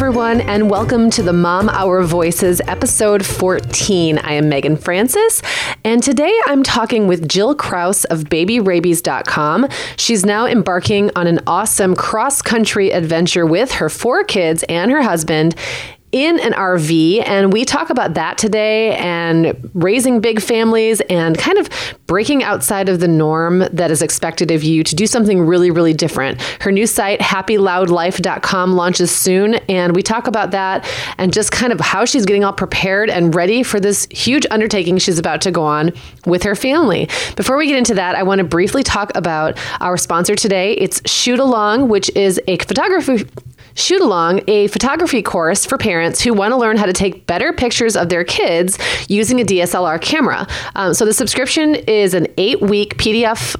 Everyone, and welcome to the Mom Hour Voices, episode 14. I am Meagan Francis, and today I'm talking with Jill Krause of BabyRabies.com. She's now embarking on an awesome cross country adventure with her four kids and her husband in an RV, and we talk about that today and raising big families and kind of breaking outside of the norm that is expected of you to do something really, really different. Her new site, happyloudlife.com, launches soon, and we talk about that and just kind of how she's getting all prepared and ready for this huge undertaking she's about to go on with her family. Before we get into that, I want to briefly talk about our sponsor today. It's Shoot Along, which is a photography Shoot Along, a photography course for parents who want to learn how to take better pictures of their kids using a DSLR camera. Um, so the subscription is an eight week PDF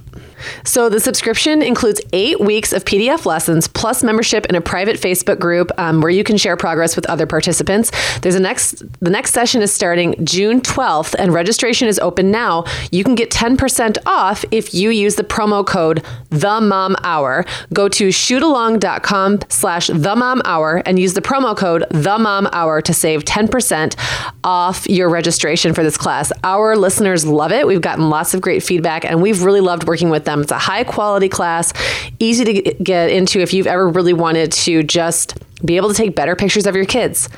so the subscription includes eight weeks of PDF lessons plus membership in a private Facebook group um, where you can share progress with other participants. There's a next the next session is starting June 12th and registration is open now. You can get 10% off if you use the promo code the mom hour. Go to shootalong.com slash the mom hour and use the promo code the mom hour to save 10% off your registration for this class. Our listeners love it. We've gotten lots of great feedback and we've really loved working with them them. It's a high quality class, easy to get into if you've ever really wanted to just be able to take better pictures of your kids.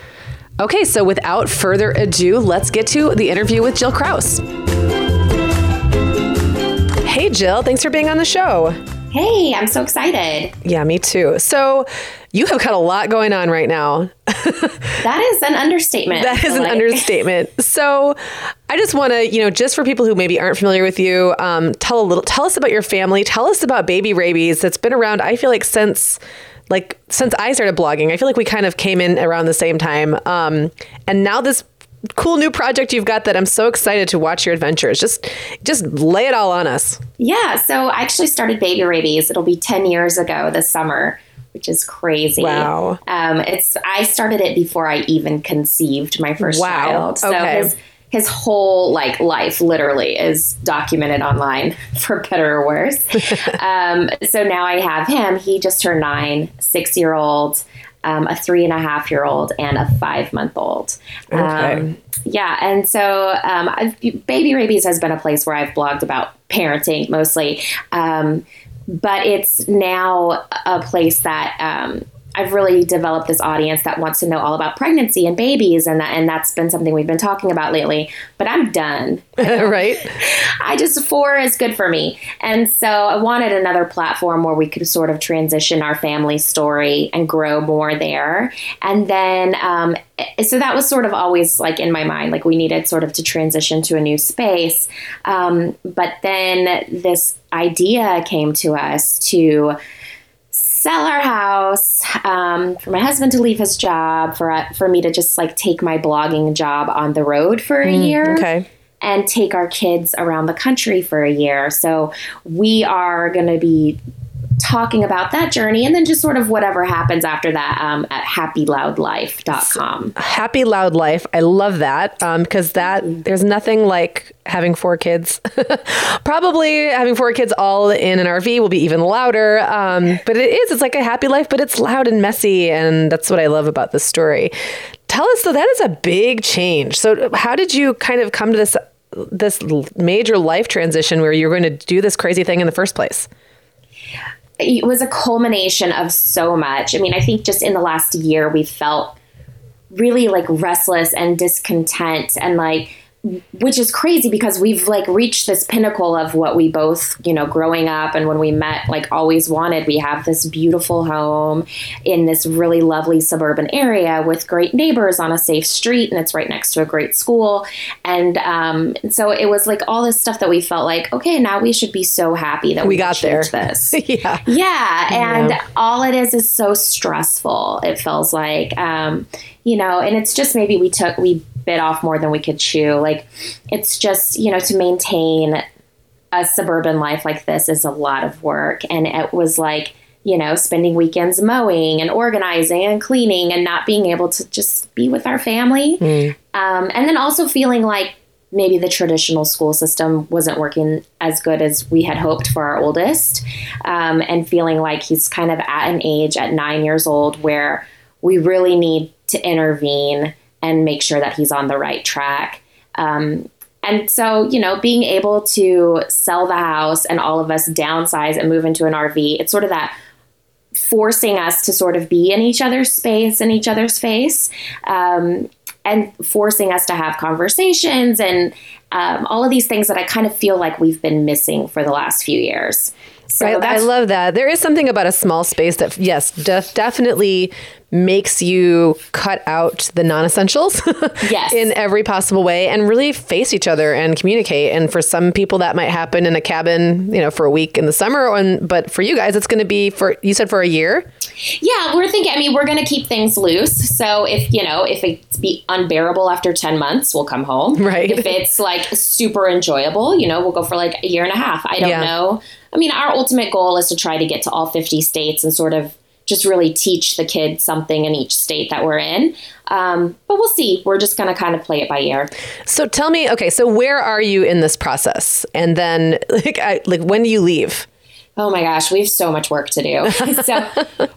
Okay, so without further ado, let's get to the interview with Jill Krause. Hey, Jill, thanks for being on the show. Hey, I'm so excited. Yeah, me too. So, you have got a lot going on right now. that is an understatement. That is an like. understatement. So, I just want to, you know, just for people who maybe aren't familiar with you, um, tell a little, tell us about your family. Tell us about Baby Rabies. That's been around. I feel like since, like, since I started blogging. I feel like we kind of came in around the same time. Um, and now this cool new project you've got that I'm so excited to watch your adventures. Just just lay it all on us. Yeah, so I actually started Baby Rabies. It'll be 10 years ago this summer, which is crazy. Wow. Um, it's I started it before I even conceived my first wow. child. So okay. his his whole like life literally is documented online for better or worse. um, so now I have him. He just turned nine, six year old um, a three and a half year old and a five month old. Okay. Um, yeah, and so um, Baby Rabies has been a place where I've blogged about parenting mostly. Um, but it's now a place that um, I've really developed this audience that wants to know all about pregnancy and babies, and that, and that's been something we've been talking about lately. But I'm done. right? I just four is good for me, and so I wanted another platform where we could sort of transition our family story and grow more there. And then, um, so that was sort of always like in my mind, like we needed sort of to transition to a new space. Um, but then this idea came to us to sell our house, um, for my husband to leave his job, for uh, for me to just like take my blogging job on the road for a mm, year. Okay. And take our kids around the country for a year. So we are going to be talking about that journey and then just sort of whatever happens after that um, at happyloudlife.com. Happy Loud Life. I love that because um, that there's nothing like having four kids. Probably having four kids all in an RV will be even louder. Um, but it is, it's like a happy life, but it's loud and messy. And that's what I love about this story. Tell us, though, that is a big change. So, how did you kind of come to this? this major life transition where you're going to do this crazy thing in the first place it was a culmination of so much. I mean, I think just in the last year, we felt really like restless and discontent and like which is crazy because we've like reached this pinnacle of what we both, you know, growing up and when we met, like always wanted. We have this beautiful home in this really lovely suburban area with great neighbors on a safe street, and it's right next to a great school. And um, so it was like all this stuff that we felt like, okay, now we should be so happy that we, we got there. This, yeah, yeah, and yeah. all it is is so stressful. It feels like, um, you know, and it's just maybe we took we bit off more than we could chew. Like it's just, you know, to maintain a suburban life like this is a lot of work. And it was like, you know, spending weekends mowing and organizing and cleaning and not being able to just be with our family. Mm. Um, and then also feeling like maybe the traditional school system wasn't working as good as we had hoped for our oldest. Um, and feeling like he's kind of at an age at nine years old where we really need to intervene and make sure that he's on the right track. Um, and so, you know, being able to sell the house and all of us downsize and move into an RV, it's sort of that forcing us to sort of be in each other's space and each other's face. Um, and forcing us to have conversations and um, all of these things that I kind of feel like we've been missing for the last few years. So right. I love that. There is something about a small space that, yes, def- definitely makes you cut out the non-essentials yes. in every possible way and really face each other and communicate and for some people that might happen in a cabin you know for a week in the summer and but for you guys it's going to be for you said for a year yeah we're thinking i mean we're going to keep things loose so if you know if it's be unbearable after 10 months we'll come home right if it's like super enjoyable you know we'll go for like a year and a half i don't yeah. know i mean our ultimate goal is to try to get to all 50 states and sort of just really teach the kids something in each state that we're in. Um, but we'll see. We're just going to kind of play it by ear. So tell me, okay, so where are you in this process? And then, like, I, like when do you leave? Oh my gosh, we have so much work to do. so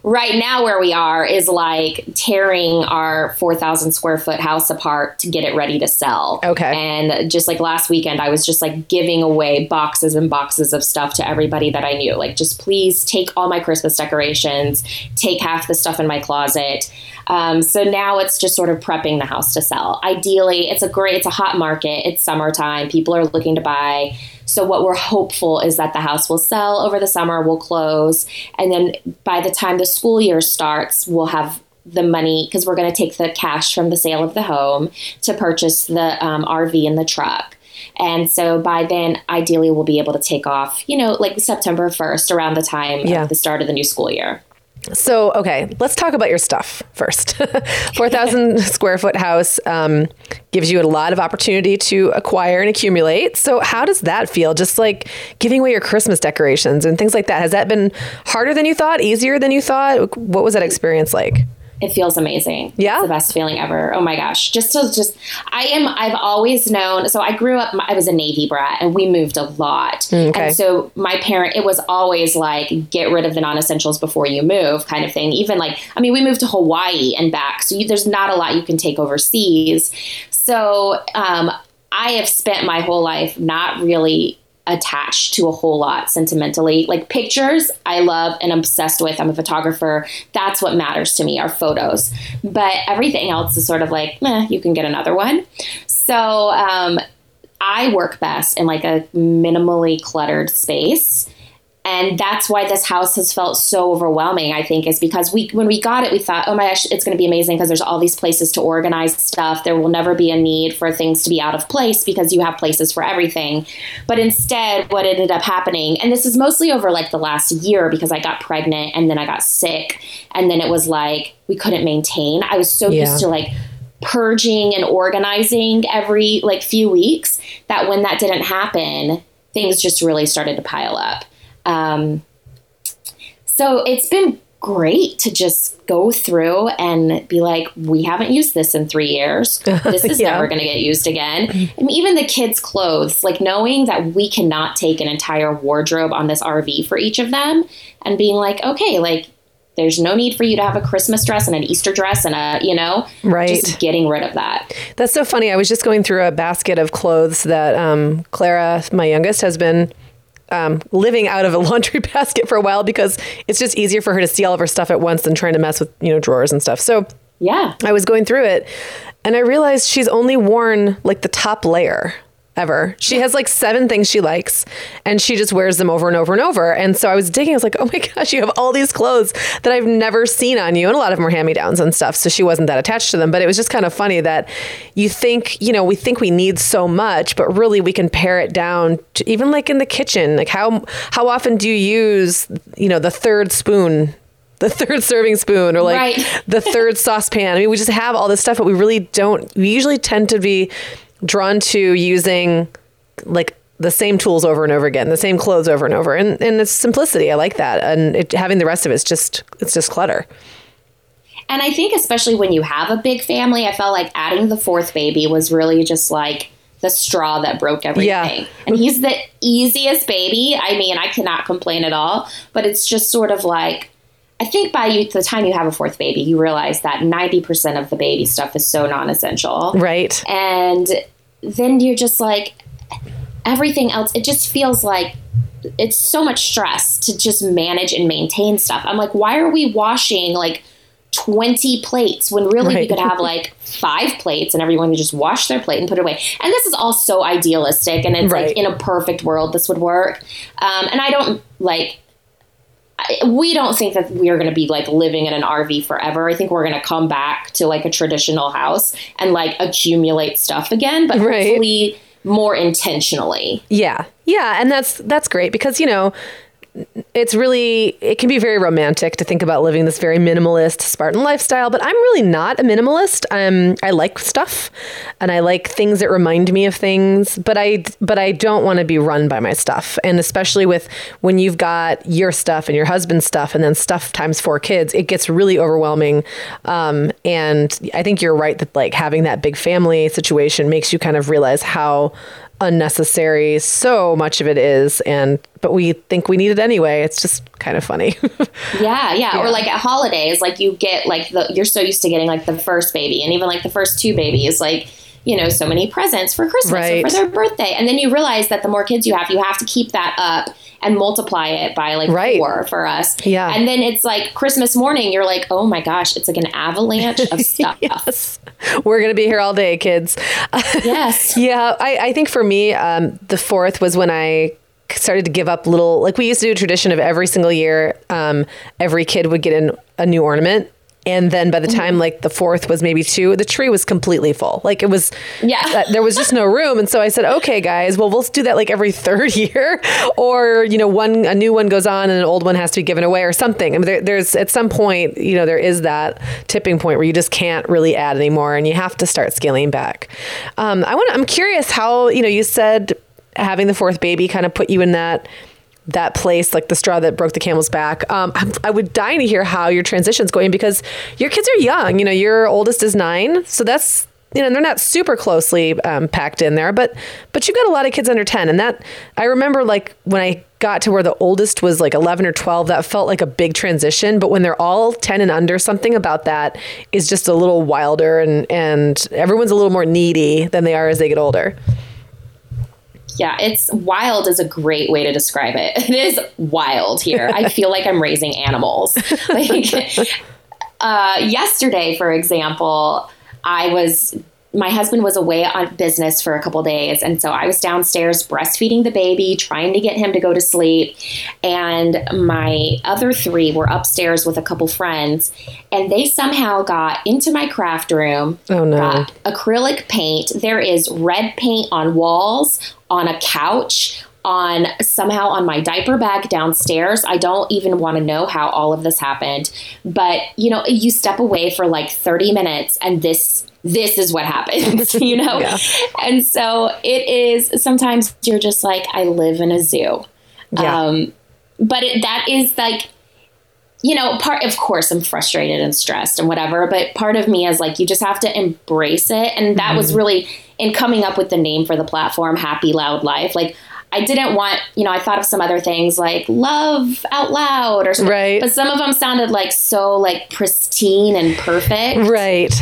right now where we are is like tearing our 4,000 square foot house apart to get it ready to sell. Okay. And just like last weekend, I was just like giving away boxes and boxes of stuff to everybody that I knew. Like, just please take all my Christmas decorations, take half the stuff in my closet. Um, so now it's just sort of prepping the house to sell. Ideally, it's a great, it's a hot market. It's summertime. People are looking to buy. So what we're hopeful is that the house will sell over the summer, will close, and then by the time the school year starts, we'll have the money because we're going to take the cash from the sale of the home to purchase the um, RV and the truck. And so by then, ideally, we'll be able to take off, you know, like September 1st, around the time yeah. of the start of the new school year. So, okay, let's talk about your stuff first. 4,000 square foot house um, gives you a lot of opportunity to acquire and accumulate. So, how does that feel? Just like giving away your Christmas decorations and things like that. Has that been harder than you thought, easier than you thought? What was that experience like? It feels amazing. Yeah. It's the best feeling ever. Oh my gosh. Just to just, I am, I've always known, so I grew up, I was a Navy brat and we moved a lot. Mm, okay. And so my parent, it was always like, get rid of the non essentials before you move kind of thing. Even like, I mean, we moved to Hawaii and back. So you, there's not a lot you can take overseas. So, um, I have spent my whole life not really attached to a whole lot sentimentally. Like pictures, I love and obsessed with. I'm a photographer. That's what matters to me are photos. But everything else is sort of like, eh, you can get another one. So um, I work best in like a minimally cluttered space and that's why this house has felt so overwhelming i think is because we when we got it we thought oh my gosh it's going to be amazing because there's all these places to organize stuff. There will never be a need for things to be out of place because you have places for everything. But instead what ended up happening and this is mostly over like the last year because i got pregnant and then i got sick and then it was like we couldn't maintain. I was so yeah. used to like purging and organizing every like few weeks that when that didn't happen things just really started to pile up um, so it's been great to just go through and be like, we haven't used this in three years. This is yeah. never going to get used again. And even the kids' clothes, like knowing that we cannot take an entire wardrobe on this RV for each of them and being like, okay, like there's no need for you to have a Christmas dress and an Easter dress and a, you know, right. just getting rid of that. That's so funny. I was just going through a basket of clothes that um, Clara, my youngest, has been um, living out of a laundry basket for a while because it's just easier for her to see all of her stuff at once than trying to mess with you know drawers and stuff. So yeah, I was going through it, and I realized she's only worn like the top layer ever. She has like seven things she likes and she just wears them over and over and over. And so I was digging, I was like, oh my gosh, you have all these clothes that I've never seen on you. And a lot of them are hand me downs and stuff. So she wasn't that attached to them. But it was just kind of funny that you think, you know, we think we need so much, but really we can pare it down to even like in the kitchen. Like how how often do you use, you know, the third spoon the third serving spoon or like right. the third saucepan. I mean, we just have all this stuff, but we really don't. We usually tend to be drawn to using like the same tools over and over again, the same clothes over and over, and and it's simplicity. I like that, and it, having the rest of it's just it's just clutter. And I think especially when you have a big family, I felt like adding the fourth baby was really just like the straw that broke everything. Yeah. and he's the easiest baby. I mean, I cannot complain at all, but it's just sort of like I think by you, the time you have a fourth baby, you realize that 90% of the baby stuff is so non essential. Right. And then you're just like, everything else, it just feels like it's so much stress to just manage and maintain stuff. I'm like, why are we washing like 20 plates when really right. we could have like five plates and everyone could just wash their plate and put it away. And this is all so idealistic and it's right. like in a perfect world this would work. Um, and I don't like we don't think that we're going to be like living in an RV forever. I think we're going to come back to like a traditional house and like accumulate stuff again, but right. hopefully more intentionally. Yeah. Yeah, and that's that's great because you know, it's really it can be very romantic to think about living this very minimalist Spartan lifestyle, but I'm really not a minimalist. Um, I like stuff, and I like things that remind me of things, but I but I don't want to be run by my stuff, and especially with when you've got your stuff and your husband's stuff, and then stuff times four kids, it gets really overwhelming. Um, and I think you're right that like having that big family situation makes you kind of realize how unnecessary. So much of it is and but we think we need it anyway. It's just kind of funny. Yeah, yeah, yeah. or like at holidays like you get like the you're so used to getting like the first baby and even like the first two babies like you know so many presents for christmas right. or for their birthday and then you realize that the more kids you have you have to keep that up and multiply it by like right. four for us. Yeah. And then it's like Christmas morning, you're like, oh my gosh, it's like an avalanche of stuff. yes. We're going to be here all day, kids. Yes. yeah. I, I think for me, um, the fourth was when I started to give up little like we used to do a tradition of every single year um, every kid would get in a new ornament and then by the time mm-hmm. like the fourth was maybe two the tree was completely full. Like it was yeah. uh, there was just no room. And so i said okay guys well we'll do that like every third year. Or you know one a new one goes on and an old one has to be given away or something. I mean, there, there's at some point you know there is that tipping point where you just can't really add anymore and you have to start scaling back. Um, i want i'm curious how you know you said having the fourth baby kind of put you in that that place, like the straw that broke the camel's back. Um, I would die to hear how your transition's going because your kids are young. You know, your oldest is nine, so that's you know they're not super closely um, packed in there, but but you've got a lot of kids under ten, and that I remember like when I got to where the oldest was like 11 or 12 that felt like a big transition but when they're all 10 and under something about that is just a little wilder and and everyone's a little more needy than they are as they get older yeah, it's wild is a great way to describe it. It is wild here. I feel like I'm raising animals. Like uh, yesterday, for example, I was my husband was away on business for a couple days and so i was downstairs breastfeeding the baby trying to get him to go to sleep and my other three were upstairs with a couple friends and they somehow got into my craft room oh no. got acrylic paint. There is red paint on walls on a couch on somehow on my diaper bag downstairs. I don't even want to know how all of this happened. But, you know, you step away for like 30 minutes and this this is what happens, you know? yeah. And so it is sometimes you're just like, I live in a zoo. Yeah. Um, but it, that is like, you know, part, of course, I'm frustrated and stressed and whatever, but part of me is like, you just have to embrace it. And that mm-hmm. was really in coming up with the name for the platform, Happy Loud Life. Like, I didn't want, you know, I thought of some other things like love out loud or something. Right. But some of them sounded like so like pristine and perfect. Right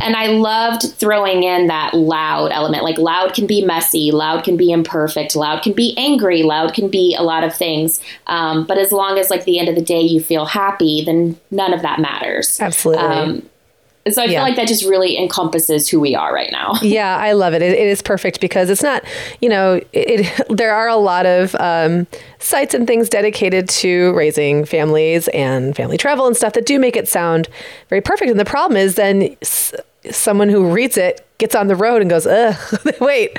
and I loved throwing in that loud element. Like loud can be messy, loud can be imperfect, loud can be angry, loud can be a lot of things. Um, but as long as like the end of the day you feel happy, then none of that matters. Absolutely. Um, so I feel like that just really encompasses who we are right now. Yeah, I love it. it. it is perfect because it's not, you know, it, it there are a lot of um, sites and things dedicated to raising families and family travel and stuff that do make it sound very perfect. And the problem is then s- someone who reads it gets on the road and goes, Ugh, wait,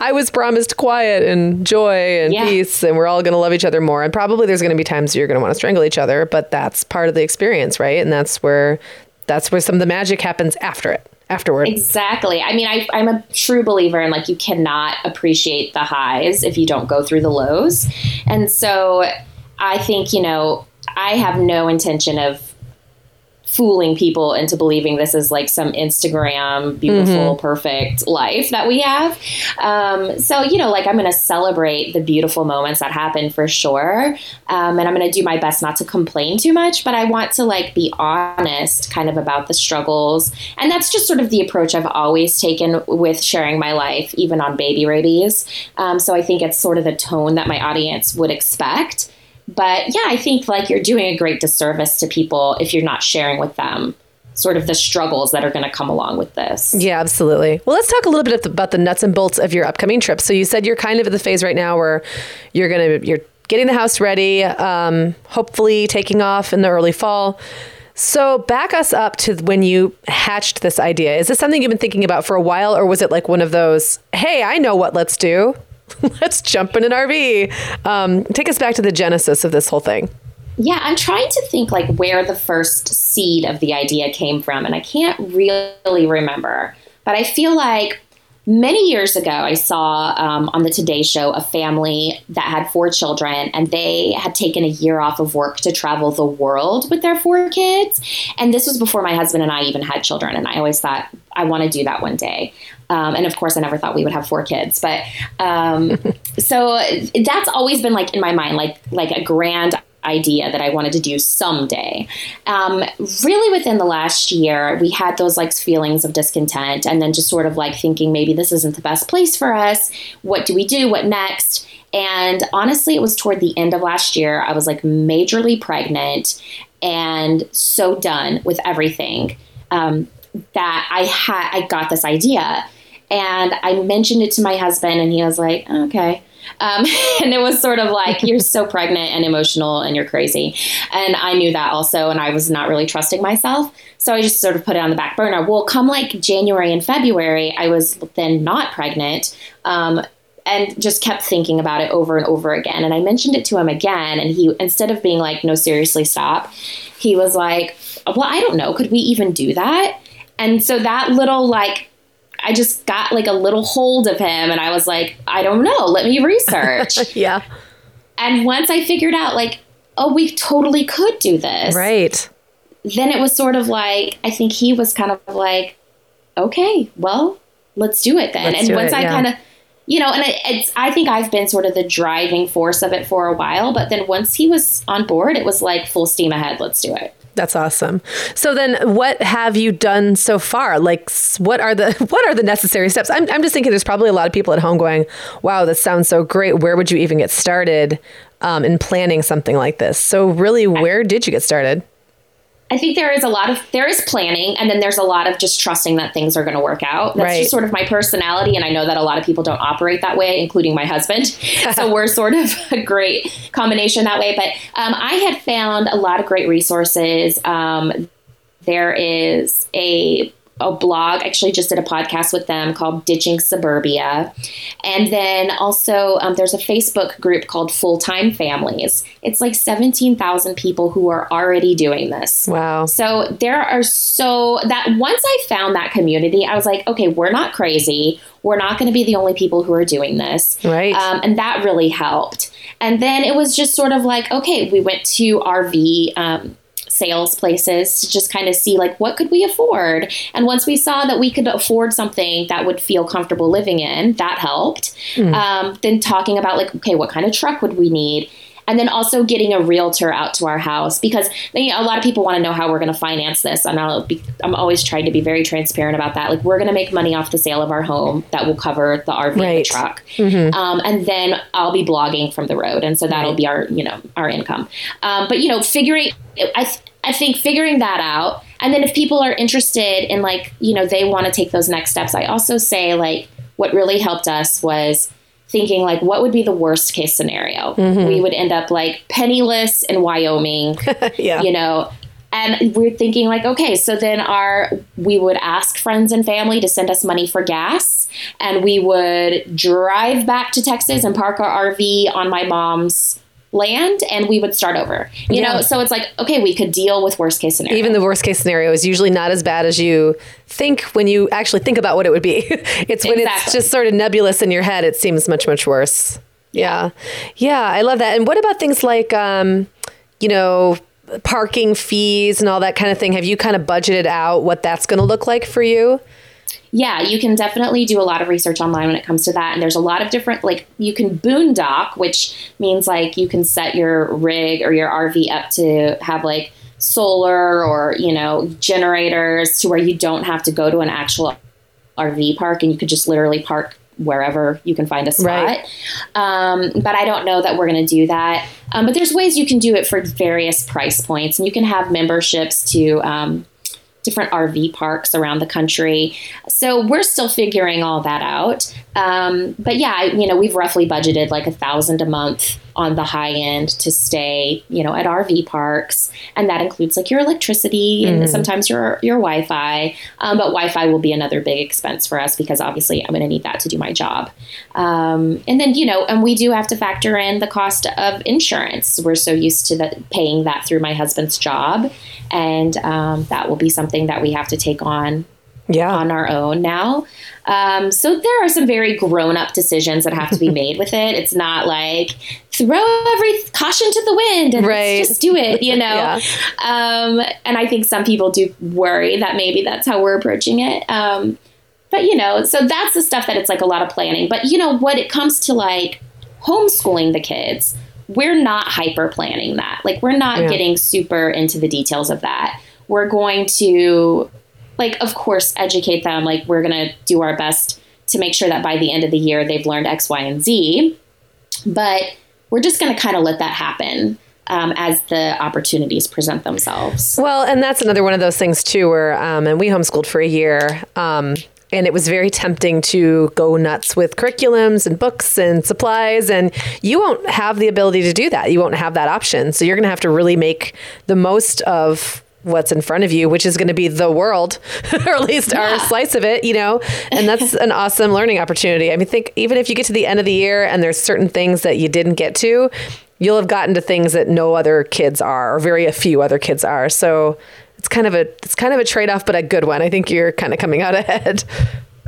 I was promised quiet and joy and yeah. peace, and we're all going to love each other more. And probably there's going to be times you're going to want to strangle each other, but that's part of the experience, right? And that's where that's where some of the magic happens after it. afterward. Exactly. I mean, I, I'm a true believer in like you cannot appreciate the highs if you don't go through the lows. And so I think, you know, I have no intention of fooling people into believing this is like some Instagram beautiful, mm-hmm. perfect life that we have. Um, so, you know, like I'm going to celebrate the beautiful moments that happen for sure. Um, and I'm going to do my best not to complain too much, but I want to like be honest kind of about the struggles. And that's just sort of the approach I've always taken with sharing my life, even on baby rabies. Um, so I think it's sort of the tone that my audience would expect. But yeah, I think like you're doing a great disservice to people if you're not sharing with them sort of the struggles that are going to come along with this. Yeah, absolutely. Well, let's talk a little bit about the nuts and bolts of your upcoming trip. So you said you're kind of at the phase right now where you're going to you're getting the house ready, um, hopefully taking off in the early fall. So back us up to when you hatched this idea. Is this something you've been thinking about for a while, or was it like one of those, "Hey, I know what let's do"? let's jump in an RV. Um, take us back to the genesis of this whole thing. Yeah, I'm trying to think like where the first seed of the idea came from, and I can't really remember. But I feel like many years ago, I saw um, on the Today Show a family that had four children, and they had taken a year off of work to travel the world with their four kids. And this was before my husband and I even had children, and I always thought I want to do that one day. Um, and of course, I never thought we would have four kids, but um, so that's always been like in my mind, like like a grand idea that I wanted to do someday. Um, really, within the last year, we had those like feelings of discontent, and then just sort of like thinking maybe this isn't the best place for us. What do we do? What next? And honestly, it was toward the end of last year. I was like majorly pregnant and so done with everything um, that I had. I got this idea and I mentioned it to my husband, and he was like, okay. Um, and it was sort of like, you're so pregnant and emotional and you're crazy. And I knew that also, and I was not really trusting myself. So I just sort of put it on the back burner. Well, come like January and February, I was then not pregnant. Um, and just kept thinking about it over and over again. And I mentioned it to him again, and he, instead of being like, no, seriously, stop, he was like, well, I don't know. Could we even do that? And so that little like I just got like a little hold of him and I was like, I don't know, let me research. yeah. And once I figured out, like, oh, we totally could do this. Right. Then it was sort of like, I think he was kind of like, okay, well, let's do it then. Let's and once it, I yeah. kind of, you know, and it, it's, I think I've been sort of the driving force of it for a while, but then once he was on board, it was like full steam ahead, let's do it. That's awesome. So then what have you done so far? Like what are the what are the necessary steps? I'm I'm just thinking there's probably a lot of people at home going, "Wow, this sounds so great. Where would you even get started um, in planning something like this?" So really, where did you get started? I think there is a lot of there is planning, and then there's a lot of just trusting that things are going to work out. That's right. just sort of my personality, and I know that a lot of people don't operate that way, including my husband. so we're sort of a great combination that way. But um, I had found a lot of great resources. Um, there is a a blog. Actually, just did a podcast with them called Ditching Suburbia, and then also um, there's a Facebook group called Full Time Families. It's like seventeen thousand people who are already doing this. Wow! So there are so that once I found that community, I was like, okay, we're not crazy. We're not going to be the only people who are doing this, right? Um, and that really helped. And then it was just sort of like, okay, we went to RV. Um, sales places to just kind of see like what could we afford? And once we saw that we could afford something that would feel comfortable living in that helped. Mm. um, then talking about like okay what kind of truck would we need and then also getting a realtor out to our house because you know, a lot of people want to know how we're going to finance this and I'll be, i'm always trying to be very transparent about that like we're going to make money off the sale of our home that will cover the rv right. and the truck mm-hmm. um, and then i'll be blogging from the road and so that'll right. be our you know our income um, but you know figuring I, th- I think figuring that out and then if people are interested in like you know they want to take those next steps i also say like what really helped us was thinking like what would be the worst case scenario mm-hmm. we would end up like penniless in wyoming yeah. you know and we're thinking like okay so then our we would ask friends and family to send us money for gas and we would drive back to texas and park our rv on my mom's land and we would start over. You Yeah. know, so it's like, okay, we could deal with worst case scenario. Even the worst case scenario is usually not as bad as you think when you actually think about what it would be. it's when it's just sort of nebulous in your head, it seems much, much worse. Yeah. Yeah, I love that. And what about things like, um, you know, parking fees and all that kind of thing? Have you kind of budgeted out what that's going to look like for you? Yeah, you can definitely do a lot of research online when it comes to that. And there's a lot of different, like, you can boondock, which means like you can set your rig or your RV up to have like solar or, you know, generators to where you don't have to go to an actual RV park and you could just literally park wherever you can find a spot. Right. Um, but I don't know that we're going to do that. Um, but there's ways you can do it for various price points, and you can have memberships to um, different RV parks around the country. So we're still figuring all that out. Um, but yeah, you know, we've roughly budgeted like a thousand a month on the high end to stay, you know, at RV parks, and that includes like your electricity and sometimes your your Wi-Fi. Um, but Wi-Fi will be another big expense for us because obviously I'm going to need that to do my job. Um, and then you know, and we do have to factor in the cost of insurance. We're so used to the, paying that through my husband's job, and um, that will be something that we have to take on Yeah. on our own now. Um, so there are some very grown up decisions that have to be made with it. It's not like throw every caution to the wind and let's Right. just do it, you know? Yeah. um, and I think some people do worry that maybe that's how we're approaching it. Um, but you know, so that's the stuff that it's like a lot of planning. But you know, when it comes to like homeschooling the kids, we're not hyper planning that. Like we're not Yeah. getting super into the details of that. We're going to like of course educate them like we're going to do our best to make sure that by the end of the year they've learned x y and z. But we're just going to kind of let that happen um, as the opportunities present themselves. Well, and that's another one of those things too, where um, and we homeschooled for a year, um, and it was very tempting to go nuts with curriculums and books and supplies, and you won't have the ability to do that. You won't have that option, so you're going to have to really make the most of what's in front of you which is going to be the world or at least our slice of it you know? And that's an awesome learning opportunity. I mean think even if you get to the end of the year and there's certain things that you didn't get to you'll have gotten to things that no other kids are or very a few other kids are. So it's kind of a it's kind of a trade-off but a good one. I think you're kind of coming out ahead.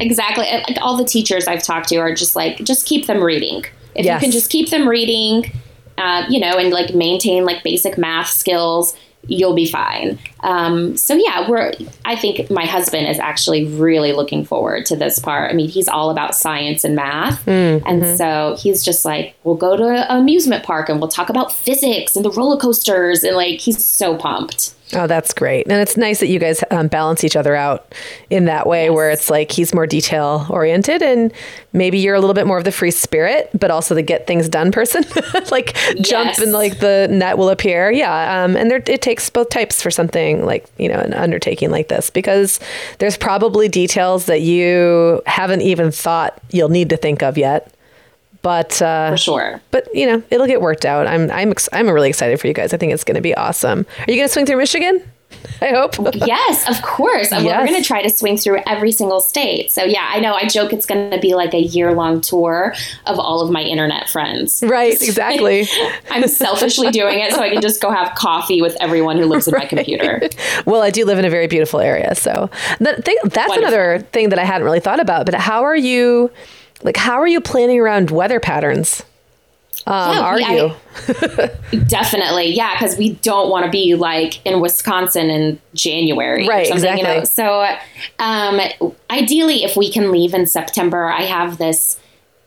Exactly. And, like all the teachers i've talked to are just like just keep them reading. If Yes. you can just keep them reading uh, you know and like maintain like basic math skills you'll be fine um, so yeah we're i think my husband is actually really looking forward to this part i mean he's all about science and math and so he's just like we'll go to an amusement park and we'll talk about physics and the roller coasters and like he's so pumped Oh, that's great. And it's nice that you guys um, balance each other out in that way where it's like he's more detail oriented and maybe you're a little bit more of the free spirit, but also the get things done person. like jump and like the net will appear. Yeah. Um, and there, it takes both types for something like, you know, an undertaking like this because there's probably details that you haven't even thought you'll need to think of yet. But uh, for sure but you know it'll get worked out. I'm I'm ex- I'm really excited for you guys. I think it's going to be awesome. Are you going to swing through Michigan? I hope. yes, of course. Yes. We're going to try to swing through every single state. So, yeah, I know. I joke it's going to be like a year long tour of all of my internet friends. right, exactly. I'm selfishly doing it so I can just go have coffee with everyone who lives in my computer. well, I do live in a very beautiful area, so that thing, that's Wonderful. another thing that I hadn't really thought about. But how are you, like, how are you planning around weather patterns? Um, are we- I- you? Definitely. Yeah, because we don't want to be like in Wisconsin in January. Right, Or something, You know? exactly. So, um, ideally, if we can leave in September, I have this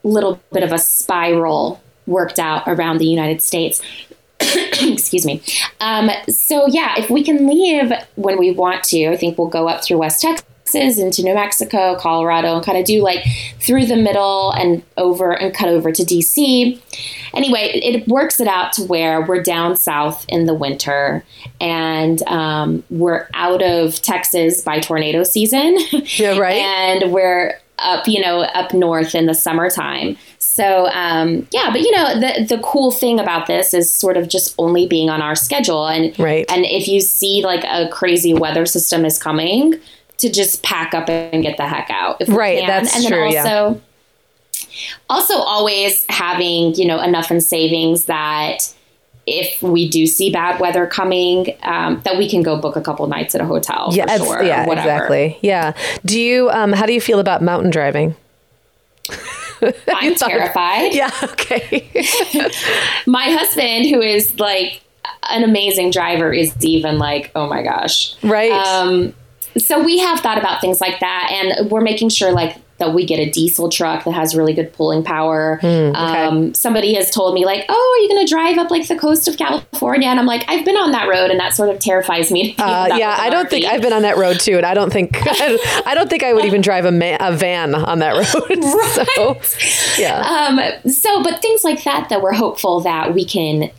little bit of a spiral worked out around the United States. Excuse me. Um, so, yeah, if we can leave when we want to, I think we'll go up through West Texas into New Mexico, Colorado, and kind of do like through the middle and over and cut over to DC. Anyway, it works it out to where we're down south in the winter and um, we're out of Texas by tornado season. Yeah, right. and we're up, you know, up north in the summertime. So um, yeah, but you know, the the cool thing about this is sort of just only being on our schedule, and Right. and if you see like a crazy weather system is coming, to just pack up and get the heck out. If Right, that's and then true, yeah. Also, also always having you know enough in savings that if we do see bad weather coming, um, that we can go book a couple nights at a hotel. Yeah, for sure, yeah, exactly. Yeah. Do you? Um, how do you feel about mountain driving? I'm terrified. Yeah. Okay. My husband, who is like an amazing driver, is even like, oh my gosh. right. Um, so we have thought about things like that, and we're making sure like that we get a diesel truck that has really good pulling power. Hmm, um, somebody has told me like, "Oh, are you going to drive up like the coast of California?" And I'm like, "I've been on that road, and that sort of terrifies me." Uh, yeah, I don't think I've been on that road too, and I don't think I don't think I would even drive a, ma- a van on that road. So, yeah, Um, so, but things like that that we're hopeful that we can.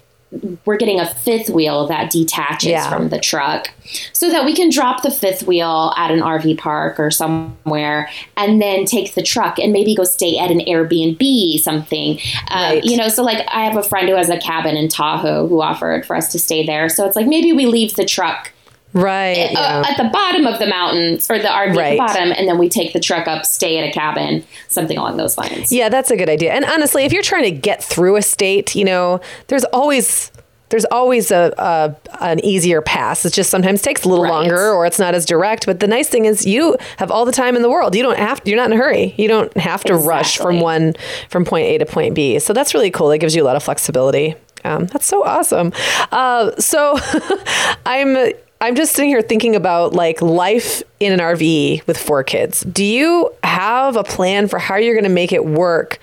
We're getting a fifth wheel that detaches Yeah. from the truck so that we can drop the fifth wheel at an RV park or somewhere and then take the truck and maybe go stay at an Airbnb, something. Um, Right. You know, so like I have a friend who has a cabin in Tahoe who offered for us to stay there. So it's like maybe we leave the truck right. uh, yeah. at the bottom of the mountains or the RV at Right. the bottom and then we take the truck up, stay at a cabin, something along those lines. Yeah, that's a good idea. And honestly, if you're trying to get through a state, you know, there's always there's always a, a an easier pass. It just sometimes takes a little Right. longer or it's not as direct. But the nice thing is you have all the time in the world. You don't have you're not in a hurry. You don't have to rush from one from point A to point B. So that's really cool. That gives you a lot of flexibility. Um, that's so awesome. Uh, so I'm I'm just sitting here thinking about like life in an RV with four kids. Do you have a plan for how you're going to make it work?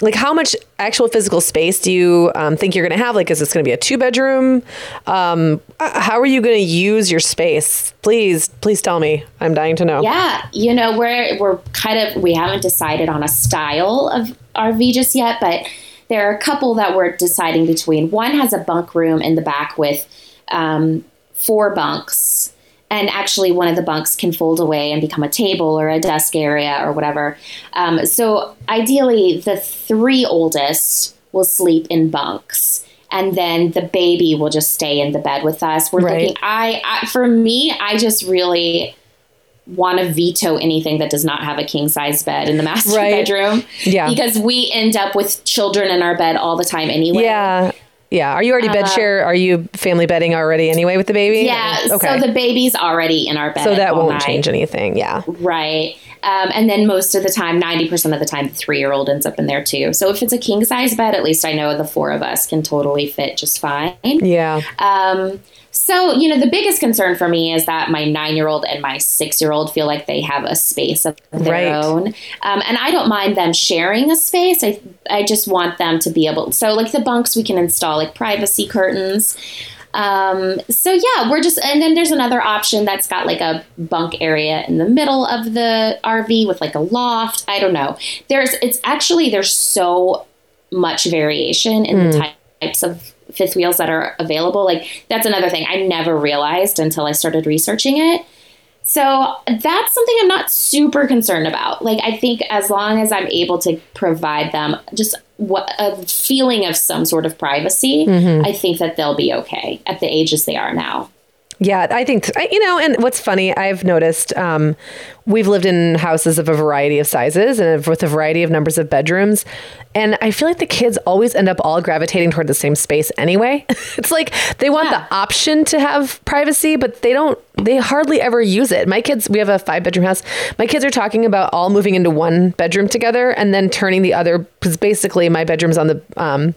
Like how much actual physical space do you um, think you're going to have? Like, is this going to be a two bedroom? Um, how are you going to use your space? Please, please tell me. I'm dying to know. Yeah, you know, we're we're kind of we haven't decided on a style of RV just yet, but there are a couple that we're deciding between. One has a bunk room in the back with um, four bunks, and actually one of the bunks can fold away and become a table or a desk area or whatever. Um, so ideally, the three oldest will sleep in bunks. And then the baby will just stay in the bed with us. We're Right. thinking, I, I for me, I just really want to veto anything that does not have a king size bed in the master Right. bedroom. Yeah. Because we end up with children in our bed all the time anyway. Yeah. Yeah. Are you already bed share? Are you family bedding already anyway with the baby? Uh, Yeah. Okay. So the baby's already in our bed. So that won't night. change anything. Yeah. Right. Um, and then most of the time, 90% of the time, the three year old ends up in there too. So if it's a king size bed, at least I know the four of us can totally fit just fine. Yeah. Um, so, you know, the biggest concern for me is that my nine year old and my six year old feel like they have a space of their Right. own. Um, and I don't mind them sharing a space. I, I just want them to be able, so like the bunks, we can install like privacy curtains. Um, so yeah, we're just, and then there's another option that's got like a bunk area in the middle of the RV with like a loft. I don't know. There's, it's actually, there's so much variation in the types of fifth wheels that are available. Like that's another thing I never realized until I started researching it. So that's something I'm not super concerned about. Like I think as long as I'm able to provide them just what a feeling of some sort of privacy, mm-hmm. I think that they'll be okay at the ages they are now. Yeah, I think you know. And what's funny, I've noticed um, we've lived in houses of a variety of sizes and with a variety of numbers of bedrooms, and I feel like the kids always end up all gravitating toward the same space anyway. it's like they want Yeah. the option to have privacy, but they don't. They hardly ever use it. My kids, we have a five bedroom house. My kids are talking about all moving into one bedroom together and then turning the other because basically my bedroom's on the um,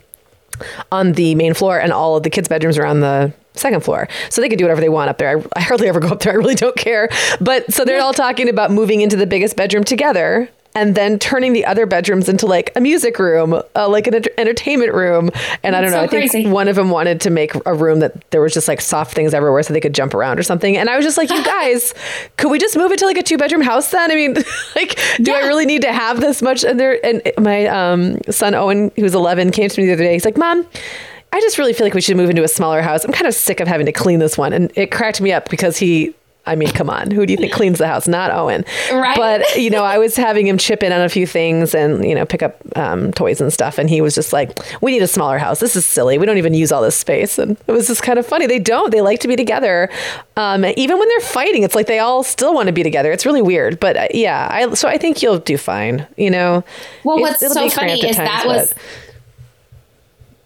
on the main floor and all of the kids' bedrooms are on the second floor. So they could do whatever they want up there. I, I hardly ever go up there. I really don't care. But so they're all talking about moving into the biggest bedroom together and then turning the other bedrooms into like a music room, uh, like an ent- entertainment room. And I don't know. so I think crazy. one of them wanted to make a room that there was just like soft things everywhere so they could jump around or something. And I was just like, you guys, could we just move it to like a two bedroom house then? I mean, like, do I really need to have this much? And there, and my um, son Owen, who's 11, came to me the other day. He's like, Mom, I just really feel like we should move into a smaller house. I'm kind of sick of having to clean this one. And it cracked me up because he, I mean, come on, who do you think cleans the house? Not Owen. Right. But, you know, I was having him chip in on a few things and, you know, pick up um, toys and stuff. And he was just like, we need a smaller house. This is silly. We don't even use all this space. And it was just kind of funny. They don't. They like to be together. Um, even when they're fighting, it's like they all still want to be together. It's really weird. But uh, yeah, I, so I think you'll do fine, you know. Well, what's so funny is times, that was but-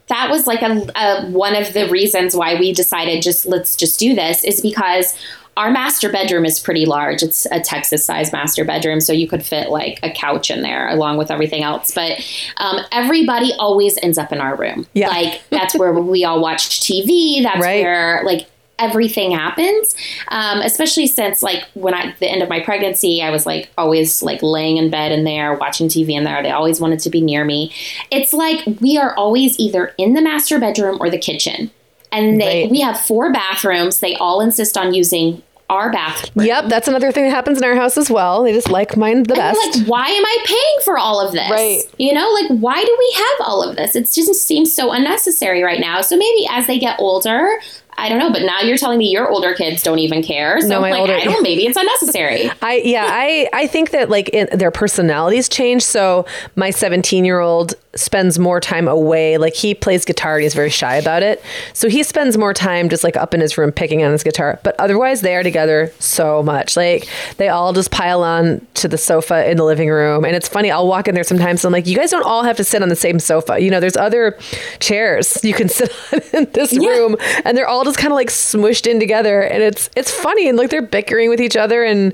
that was like a, a one of the reasons why we decided just let's just do this is because our master bedroom is pretty large. It's a Texas size master bedroom, so you could fit like a couch in there along with everything else. But um, everybody always ends up in our room. Yeah. Like that's where we all watch TV. That's Right. where like everything happens. Um, especially since like when I the end of my pregnancy, I was like always like laying in bed in there, watching TV in there. They always wanted to be near me. It's like we are always either in the master bedroom or the kitchen. And they, Right. we have four bathrooms. They all insist on using our bathroom. Yep, that's another thing that happens in our house as well. They just like mine the And best. Like, why am I paying for all of this? Right. You know, like, why do we have all of this? It just seems so unnecessary right now. So maybe as they get older, I don't know. But now you're telling me your older kids don't even care. So No, my like, older- I don't. Maybe it's unnecessary. I yeah, I I think that like it, their personalities change. So my 17 year old spends more time away. Like he plays guitar and he's very shy about it. So he spends more time just like up in his room picking on his guitar. But otherwise, they are together so much. Like they all just pile on to the sofa in the living room. And it's funny. I'll walk in there sometimes. And I'm like, you guys don't all have to sit on the same sofa. You know, there's other chairs you can sit on in this room, and they're all just kind of like smushed in together. And it's it's funny and like they're bickering with each other and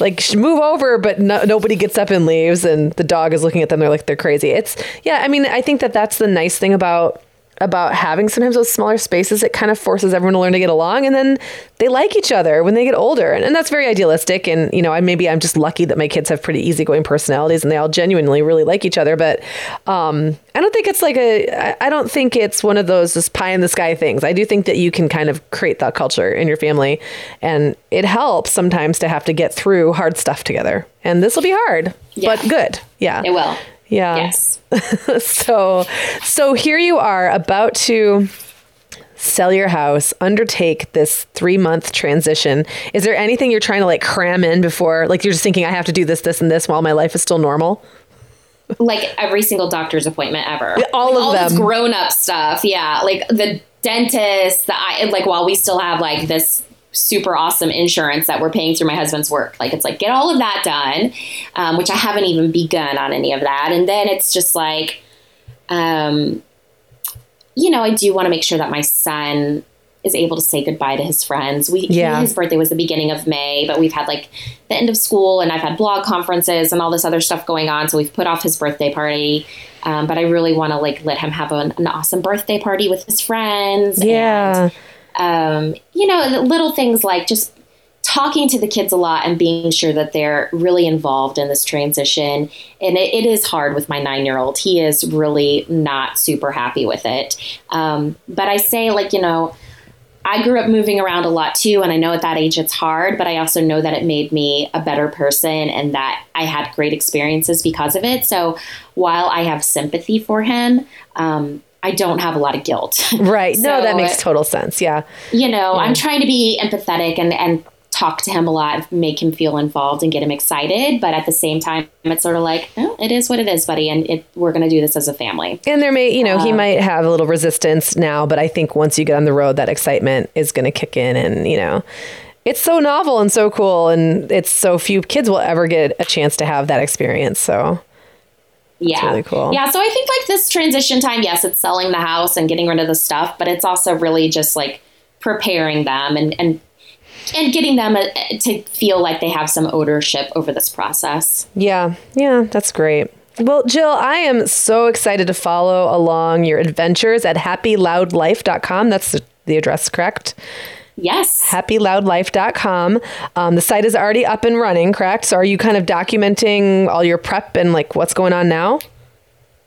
like move over, but no, nobody gets up and leaves. And the dog is looking at them. They're like they're crazy. It's yeah. I mean, I think that that's the nice thing about about having sometimes those smaller spaces it kind of forces everyone to learn to get along and then they like each other when they get older. And, and that's very idealistic and you know I maybe I'm just lucky that my kids have pretty easygoing personalities and they all genuinely really like each other but um, I don't think it's like a i don't think it's one of those just pie in the sky things. I do think that you can kind of create that culture in your family and it helps sometimes to have to get through hard stuff together. And this will be hard Yeah. but good. Yeah. It will. Yeah Yes. so so here you are about to sell your house undertake this three month transition is there anything you're trying to like cram in before like you're just thinking i have to do this this and this while my life is still normal like every single doctor's appointment ever. all Like, of all this them. grown up stuff. Yeah, like the dentist. The eye, like while we still have like this super awesome insurance that we're paying through my husband's work. Like it's like get all of that done, um, which I haven't even begun on any of that. And then it's just like, um, you know, I do want to make sure that my son is able to say goodbye to his friends. We Yeah. his birthday was the beginning of May, but we've had like the end of school and I've had blog conferences and all this other stuff going on. So we've put off his birthday party. Um, but I really want to like let him have an, an awesome birthday party with his friends. yeah And, um, you know, little things like just talking to the kids a lot and being sure that they're really involved in this transition. And it, it is hard with my nine year old. He is really not super happy with it. Um, but I say, like, you know, I grew up moving around a lot too, and I know at that age it's hard, but I also know that it made me a better person and that I had great experiences because of it. So while I have sympathy for him, um, I don't have a lot of guilt. right no that makes total sense yeah you know, I'm trying to be empathetic and, and talk to him a lot, make him feel involved and get him excited. But at the same time, it's sort of like, oh, it is what it is, buddy. And it, we're going to do this as a family. and there may you know Um, he might have a little resistance now but i think once you get on the road that excitement is going to kick in and you know it's so novel and so cool and it's so few kids will ever get a chance to have that experience so Yeah. really cool. Yeah. So I think like this transition time, yes, it's selling the house and getting rid of the stuff, but it's also really just like preparing them and, and, and getting them uh to feel like they have some ownership over this process. Yeah, yeah, that's great. Well, Jill, I am so excited to follow along your adventures at happyloudlife.com. That's the, the address, correct? Yes. Happyloudlife.com. Um, the site is already up and running, correct? So are you kind of documenting all your prep and like what's going on now?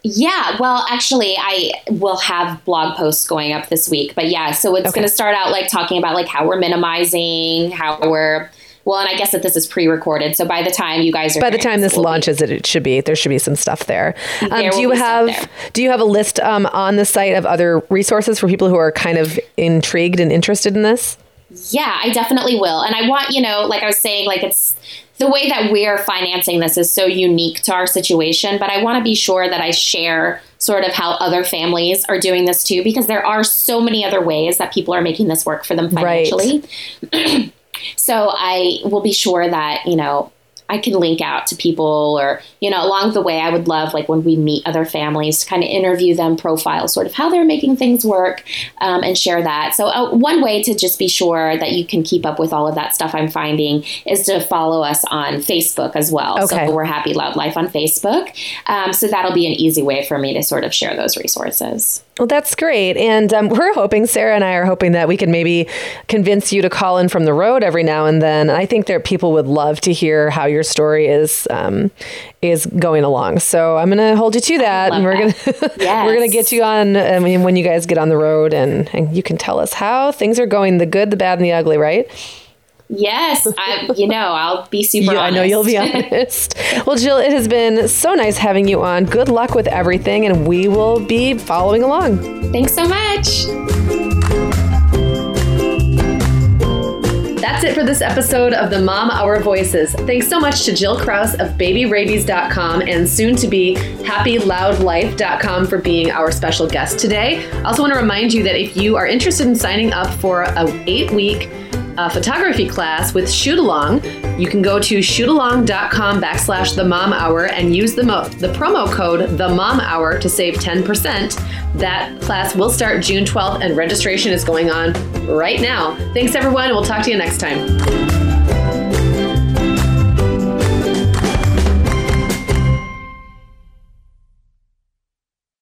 Yeah, well, actually, I will have blog posts going up this week. But yeah, so it's Okay. going to start out like talking about like how we're minimizing, how we're well, and I guess that this is pre-recorded. So by the time you guys are By the time this will be- launches, it, it should be there should be some stuff there. Um, There do you have do you have a list um, on the site of other resources for people who are kind of intrigued and interested in this? Yeah, I definitely will. And I want, you know, like I was saying, like it's the way that we're financing this is so unique to our situation, but I want to be sure that I share sort of how other families are doing this too, because there are so many other ways that people are making this work for them Right. financially. so I will be sure that, you know, I can link out to people or, you know, along the way, I would love like when we meet other families to kind of interview them, profile sort of how they're making things work um, and share that. So, uh, one way to just be sure that you can keep up with all of that stuff I'm finding is to follow us on Facebook as well. Okay. So, we're Happy Loud Life on Facebook. Um, so, that'll be an easy way for me to sort of share those resources. Well, that's great. And um, we're hoping, Sarah and I are hoping that we can maybe convince you to call in from the road every now and then. I think that people would love to hear how your story is um, is going along. So I'm going to hold you to that, and we're going to Yes. we're going to get you on. I mean, when you guys get on the road, and, and you can tell us how things are going, the good, the bad, and the ugly, right? Yes, I, you know, I'll be super You- I know you'll be honest. honest. well, Jill, it has been so nice having you on. Good luck with everything, and we will be following along. Thanks so much. That's it for this episode of the Mom Hour Voices. Thanks so much to Jill Krause of babyrabies.com and soon to be happyloudlife.com for being our special guest today. I also want to remind you that if you are interested in signing up for a 8-week uh, photography class with Shoot Along, you can go to shootalong.com backslash the mom hour and use the, mo- the promo code the mom hour to save 10%. That class will start June 12th and registration is going on right now. Thanks everyone, we'll talk to you next time.